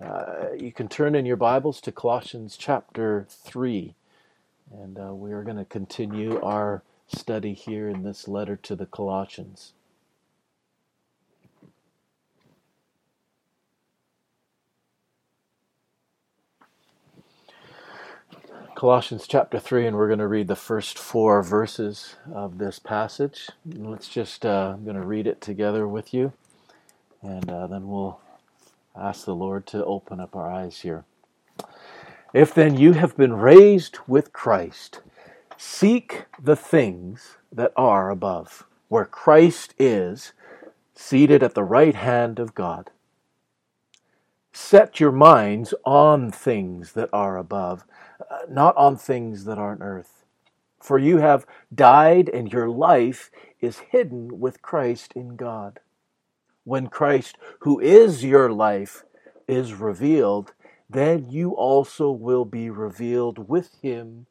Uh, you can turn in your Bibles to Colossians chapter 3, and uh, we are going to continue our study here in this letter to the Colossians. Colossians chapter 3, and we're going to read the first four verses of this passage. Let's just, uh, I'm going to read it together with you, and uh, then we'll ask the Lord to open up our eyes here. If then you have been raised with Christ, seek the things that are above, where Christ is, seated at the right hand of God. Set your minds on things that are above, uh, not on things that are on earth. For you have died, and your life is hidden with Christ in God when Christ, who is your life, is revealed, then you also will be revealed with him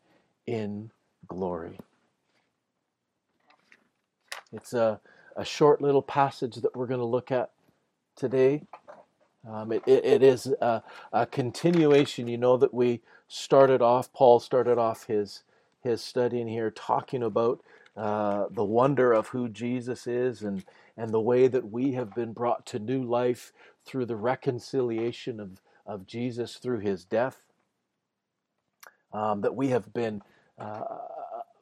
in glory. It's a, a short little passage that we're going to look at today. Um, it, it, it is a, a, continuation. You know that we started off, Paul started off his, his study in here talking about uh, the wonder of who Jesus is and, and the way that we have been brought to new life through the reconciliation of, of Jesus through his death. Um, that we have been uh,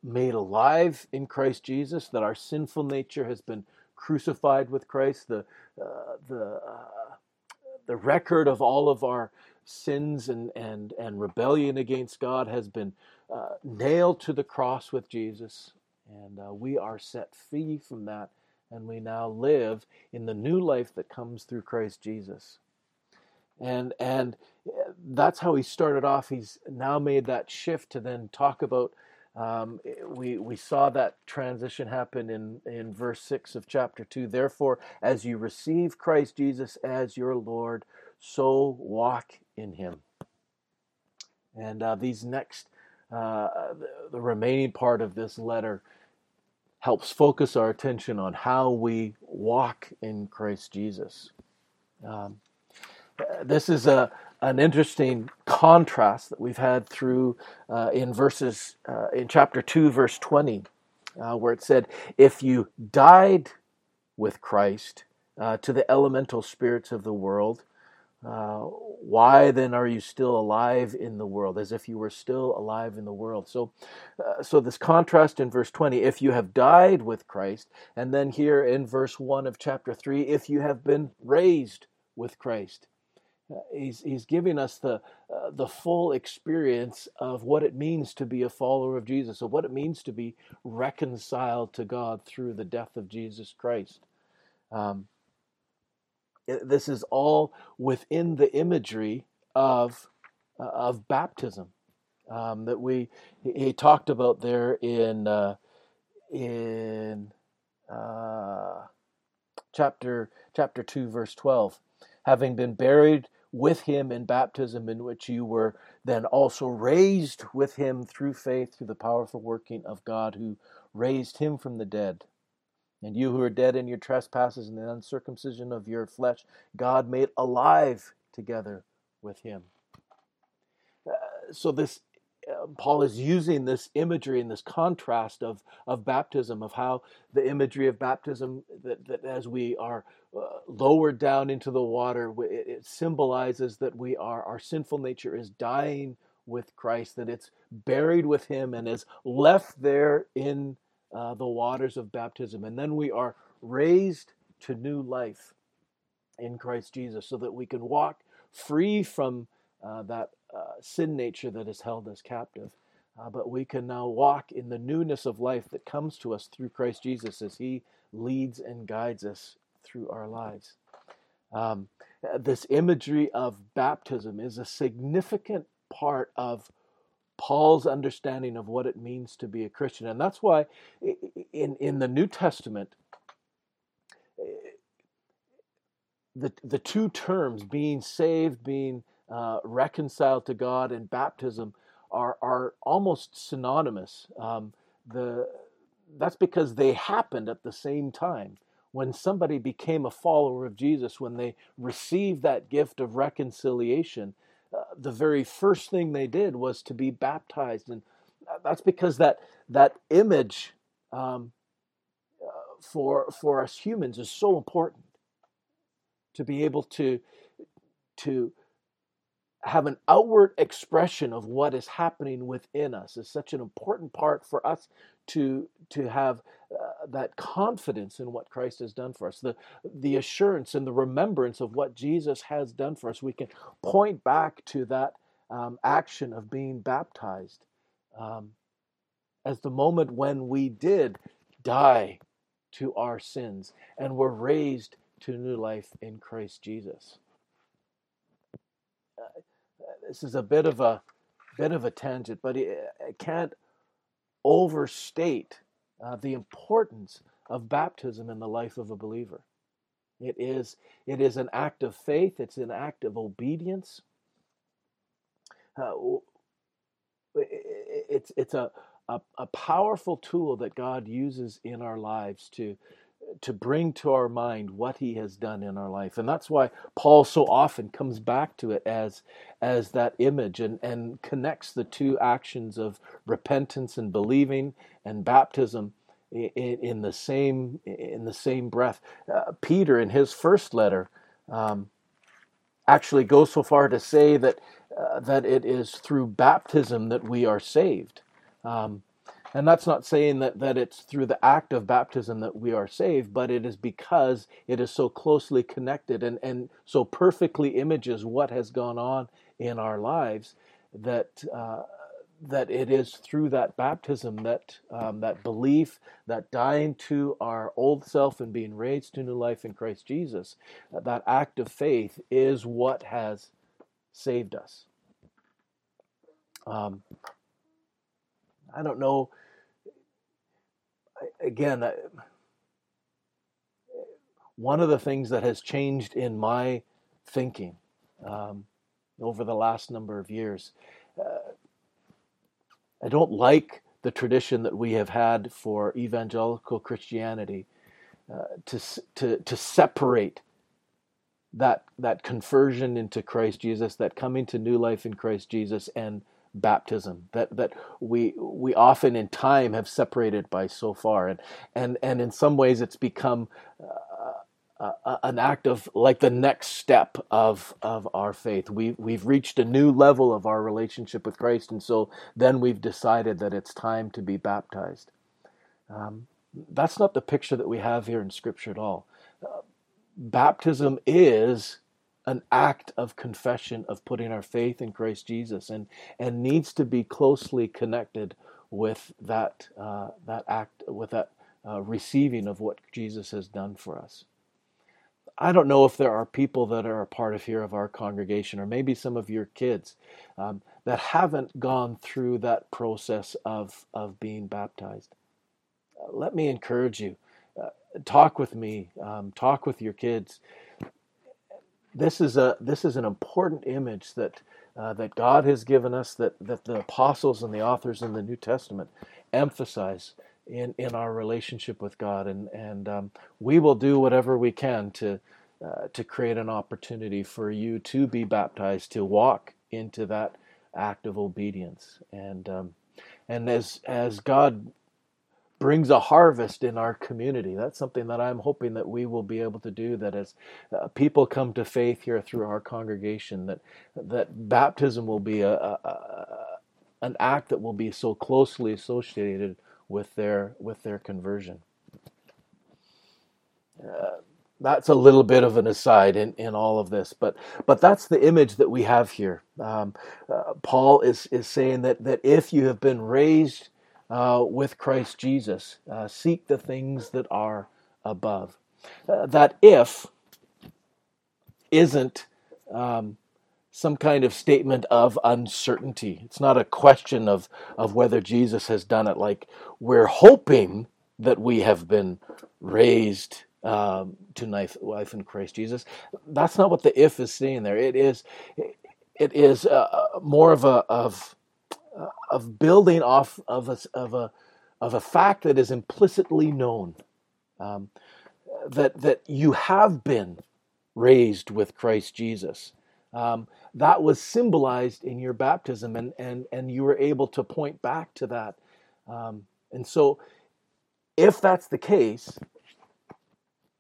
made alive in Christ Jesus, that our sinful nature has been crucified with Christ, the, uh, the, uh, the record of all of our sins and, and, and rebellion against God has been uh, nailed to the cross with Jesus. And uh, we are set free from that, and we now live in the new life that comes through Christ Jesus. And and uh, that's how he started off. He's now made that shift to then talk about. Um, we we saw that transition happen in in verse six of chapter two. Therefore, as you receive Christ Jesus as your Lord, so walk in Him. And uh, these next uh, the, the remaining part of this letter helps focus our attention on how we walk in Christ Jesus. Um, this is a an interesting contrast that we've had through uh, in verses uh, in chapter 2 verse 20 uh, where it said if you died with christ uh, to the elemental spirits of the world uh, why then are you still alive in the world as if you were still alive in the world so uh, so this contrast in verse 20 if you have died with christ and then here in verse 1 of chapter 3 if you have been raised with christ uh, he's, he's giving us the, uh, the full experience of what it means to be a follower of Jesus, of what it means to be reconciled to God through the death of Jesus Christ. Um, this is all within the imagery of uh, of baptism um, that we he talked about there in uh, in uh, chapter chapter two verse twelve, having been buried with him in baptism, in which you were then also raised with him through faith through the powerful working of God who raised him from the dead. And you who are dead in your trespasses and the uncircumcision of your flesh, God made alive together with him. Uh, so this uh, Paul is using this imagery and this contrast of, of baptism, of how the imagery of baptism, that, that as we are uh, lowered down into the water, it symbolizes that we are, our sinful nature is dying with Christ, that it's buried with Him and is left there in uh, the waters of baptism. And then we are raised to new life in Christ Jesus so that we can walk free from uh, that uh, sin nature that has held us captive. Uh, but we can now walk in the newness of life that comes to us through Christ Jesus as He leads and guides us through our lives. Um, this imagery of baptism is a significant part of Paul's understanding of what it means to be a Christian. And that's why in, in the New Testament, eh, the, the two terms, being saved, being uh, reconciled to God, and baptism, are, are almost synonymous. Um, the, that's because they happened at the same time. when somebody became a follower of Jesus, when they received that gift of reconciliation, uh, the very first thing they did was to be baptized, and that's because that that image um, uh, for for us humans is so important to be able to to have an outward expression of what is happening within us is such an important part for us to to have uh, that confidence in what Christ has done for us the the assurance and the remembrance of what Jesus has done for us. We can point back to that um, action of being baptized um, as the moment when we did die to our sins and were raised to new life in Christ Jesus. This is a bit of a bit of a tangent, but it, it can't overstate uh, the importance of baptism in the life of a believer. It is it is an act of faith. It's an act of obedience. Uh, it's it's a, a, a powerful tool that God uses in our lives to to bring to our mind what he has done in our life. And that's why paul so often comes back to it as as that image and and connects the two actions of repentance and believing and baptism in, in the same in the same breath. Uh, peter in his first letter um, actually goes so far to say that uh, that it is through baptism that we are saved. Um, and that's not saying that, that it's through the act of baptism that we are saved, but it is because it is so closely connected and, and so perfectly images what has gone on in our lives that uh, that it is through that baptism that um, that belief that dying to our old self and being raised to new life in Christ Jesus that act of faith is what has saved us. Um, I don't know again, one of the things that has changed in my thinking um, over the last number of years, uh, I don't like the tradition that we have had for evangelical Christianity uh, to, to, to separate that, that conversion into Christ Jesus, that coming to new life in Christ Jesus, and baptism that that we we often in time have separated by so far. And and and in some ways it's become uh, uh, an act of like the next step of of our faith. We we've reached a new level of our relationship with Christ and so then we've decided that it's time to be baptized. Um, that's not the picture that we have here in scripture at all. Uh, baptism is an act of confession of putting our faith in Christ Jesus and and needs to be closely connected with that uh, that act with that uh, receiving of what Jesus has done for us. I don't know if there are people that are a part of here of our congregation, or maybe some of your kids um, that haven't gone through that process of of being baptized. Uh, let me encourage you. Uh, talk with me. Um, talk with your kids this is a this is an important image that uh, that God has given us that that the apostles and the authors in the New Testament emphasize in in our relationship with God. And and um, we will do whatever we can to uh, to create an opportunity for you to be baptized to walk into that act of obedience. And um, and as as God brings a harvest in our community. That's something that I'm hoping that we will be able to do. That as uh, people come to faith here through our congregation, that that baptism will be a, a, a, an act that will be so closely associated with their with their conversion. Uh, that's a little bit of an aside in, in all of this, but but that's the image that we have here. Um, uh, Paul is is saying that that if you have been raised uh, with Christ Jesus. Uh, seek the things that are above. Uh, that if isn't um, some kind of statement of uncertainty. It's not a question of, of whether Jesus has done it. Like we're hoping that we have been raised um, to life, life in Christ Jesus. That's not what the if is saying there. It is it is uh, more of a of uh, of building off of a, of a of a fact that is implicitly known. Um, that that you have been raised with Christ Jesus. Um, that was symbolized in your baptism, and and and you were able to point back to that. Um, and so, if that's the case,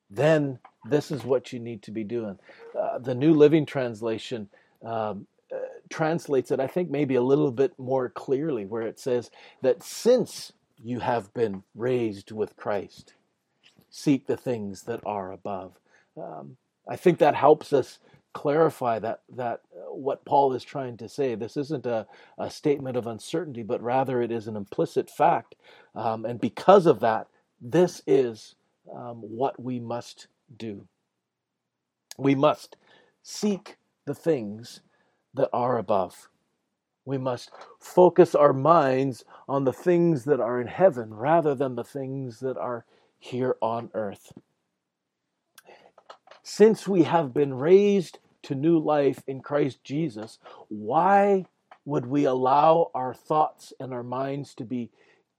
then this is what you need to be doing. Uh, the New Living Translation um, translates it, I think, maybe a little bit more clearly, where it says that since you have been raised with Christ, seek the things that are above. Um, I think that helps us clarify that that uh, what Paul is trying to say. This isn't a, a statement of uncertainty, but rather it is an implicit fact, um, and because of that, this is um, what we must do. We must seek the things that are above. We must focus our minds on the things that are in heaven rather than the things that are here on earth. Since we have been raised to new life in Christ Jesus, why would we allow our thoughts and our minds to be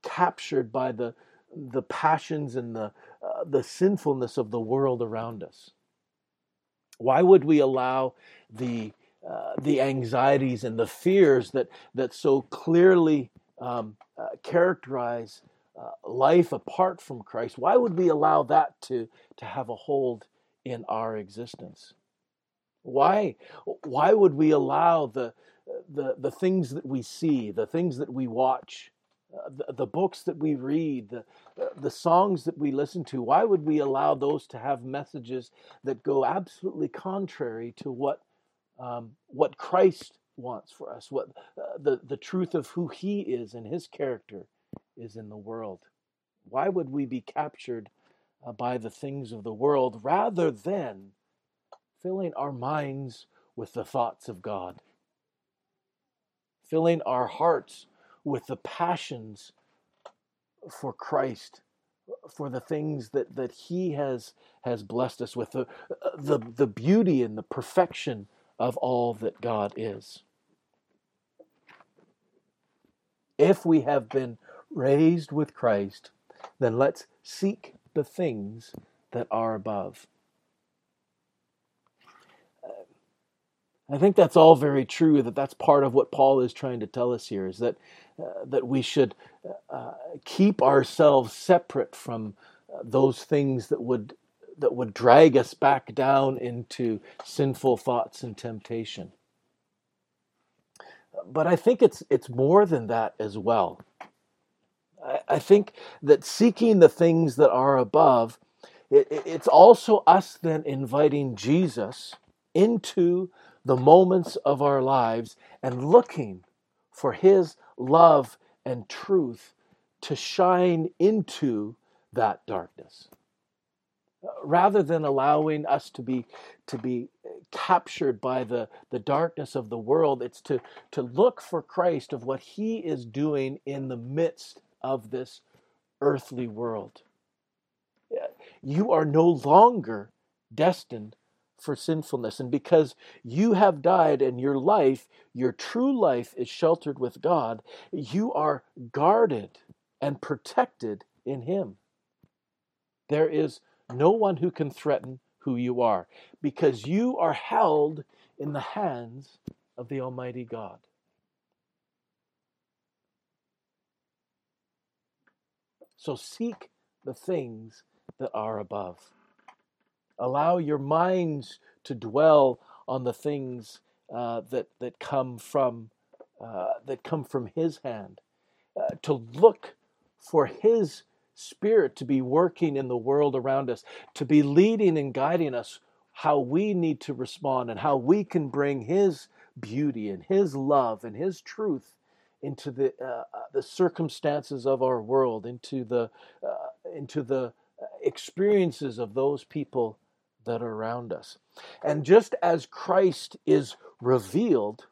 captured by the the passions and the uh, the sinfulness of the world around us? Why would we allow the uh, the anxieties and the fears that that so clearly um, uh, characterize uh, life apart from Christ? Why would we allow that to to have a hold in our existence? Why why would we allow the the the things that we see, the things that we watch, uh, the, the, books that we read, the, the songs that we listen to, why would we allow those to have messages that go absolutely contrary to what, um, what Christ wants for us, what uh, the, the truth of who He is and His character is in the world? Why would we be captured uh, by the things of the world rather than filling our minds with the thoughts of God? Filling our hearts with the passions for Christ, for the things that, that He has has blessed us with, the, the, the beauty and the perfection of all that God is. If we have been raised with Christ, then let's seek the things that are above. I think that's all very true. That that's part of what Paul is trying to tell us here is that uh, that we should uh, keep ourselves separate from uh, those things that would that would drag us back down into sinful thoughts and temptation. But I think it's it's more than that as well. I, I think that seeking the things that are above, it, it's also us then inviting Jesus into the moments of our lives and looking for His love and truth to shine into that darkness rather than allowing us to be to be eh, captured by the the darkness of the world it's to to look for Christ of what he is doing in the midst of this earthly world you are no longer destined for sinfulness. And because you have died and your life, your true life, is sheltered with God, you are guarded and protected in Him. There is no one who can threaten who you are because you are held in the hands of the Almighty God. So seek the things that are above. Allow your minds to dwell on the things uh, that that come from uh, that come from His hand. Uh, to look for His Spirit to be working in the world around us, to be leading and guiding us how we need to respond and how we can bring His beauty and His love and His truth into the uh, uh, the circumstances of our world, into the uh, into the experiences of those people that are around us. And just as Christ is revealed,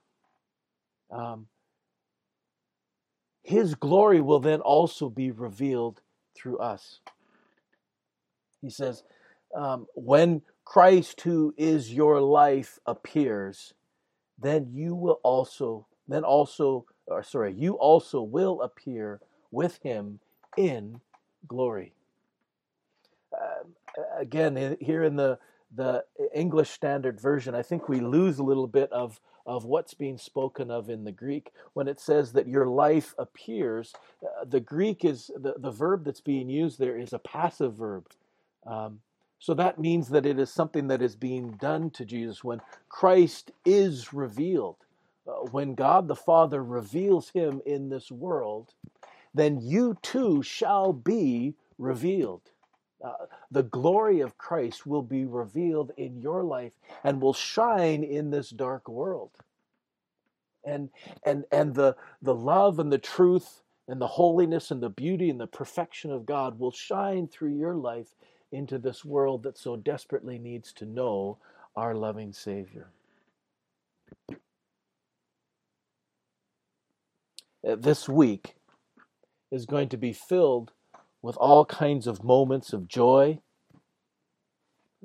um, his glory will then also be revealed through us. He says, um, when Christ, who is your life, appears, then you will also, then also, or sorry, you also will appear with him in glory. Uh, again, here in the the English Standard Version, I think we lose a little bit of of what's being spoken of in the Greek when it says that your life appears. Uh, the Greek is the, the verb that's being used there is a passive verb. Um, so that means that it is something that is being done to Jesus when Christ is revealed. Uh, when God the Father reveals him in this world, then you too shall be revealed. Uh, the glory of Christ will be revealed in your life and will shine in this dark world. And and and the the love and the truth and the holiness and the beauty and the perfection of God will shine through your life into this world that so desperately needs to know our loving Savior. Uh, this week is going to be filled with all kinds of moments of joy,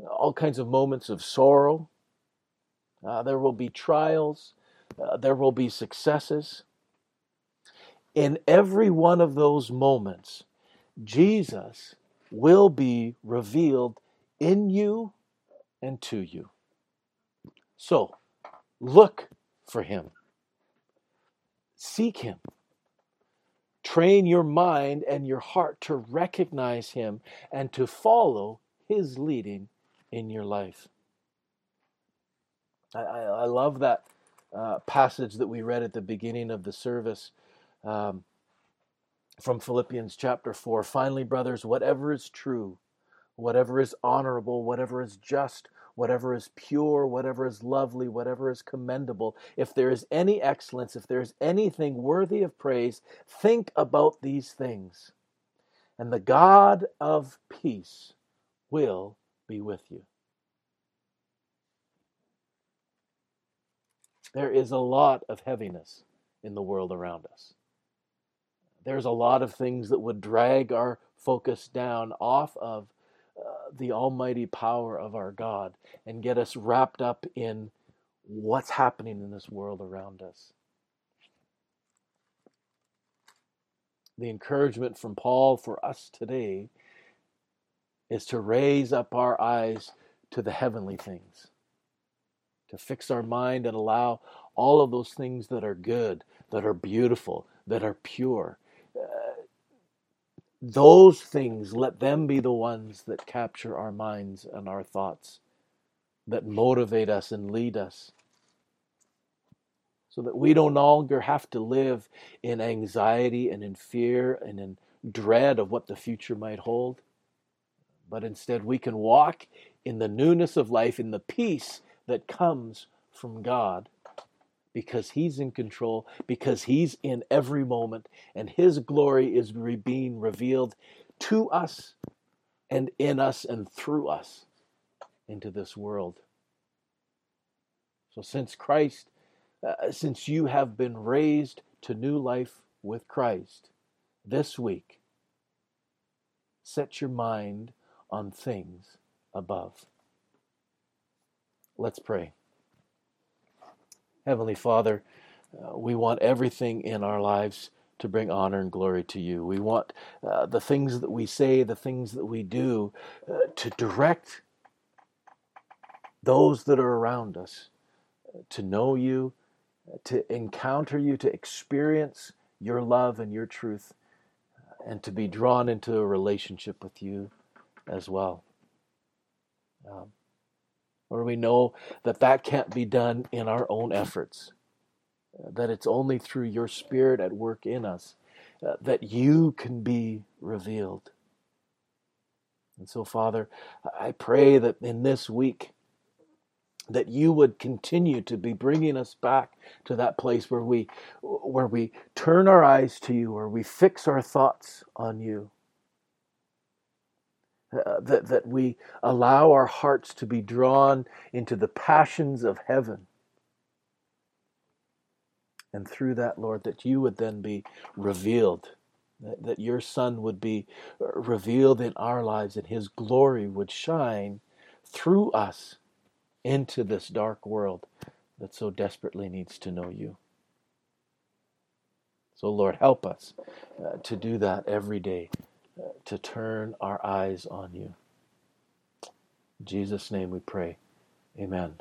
all kinds of moments of sorrow. Uh, there will be trials, uh, there will be successes. In every one of those moments, Jesus will be revealed in you and to you. So, look for him. Seek him. Train your mind and your heart to recognize Him and to follow His leading in your life. I, I, I love that uh, passage that we read at the beginning of the service um, from Philippians chapter 4. Finally, brothers, whatever is true, whatever is honorable, whatever is just, whatever is pure, whatever is lovely, whatever is commendable, if there is any excellence, if there is anything worthy of praise, think about these things. And the God of peace will be with you. There is a lot of heaviness in the world around us. There's a lot of things that would drag our focus down off of the almighty power of our God and get us wrapped up in what's happening in this world around us. The encouragement from Paul for us today is to raise up our eyes to the heavenly things, to fix our mind and allow all of those things that are good, that are beautiful, that are pure, those things, let them be the ones that capture our minds and our thoughts, that motivate us and lead us. So that we no longer have to live in anxiety and in fear and in dread of what the future might hold, but instead we can walk in the newness of life, in the peace that comes from God because he's in control, because he's in every moment, and his glory is re- being revealed to us and in us and through us into this world. So, since Christ, uh, since you have been raised to new life with Christ this week, set your mind on things above. Let's pray. Heavenly Father, uh, we want everything in our lives to bring honor and glory to you. We want uh, the things that we say, the things that we do, uh, to direct those that are around us to know you, to encounter you, to experience your love and your truth, uh, and to be drawn into a relationship with you as well. Um, or we know that that can't be done in our own efforts, that it's only through your Spirit at work in us uh, that you can be revealed. And so, Father, I pray that in this week, that you would continue to be bringing us back to that place where we where we turn our eyes to you or we fix our thoughts on you uh, that, that we allow our hearts to be drawn into the passions of heaven. And through that, Lord, that you would then be revealed, that, that your Son would be uh, revealed in our lives, and his glory would shine through us into this dark world that so desperately needs to know you. So, Lord, help us uh, to do that every day to turn our eyes on you. In Jesus' name we pray. Amen.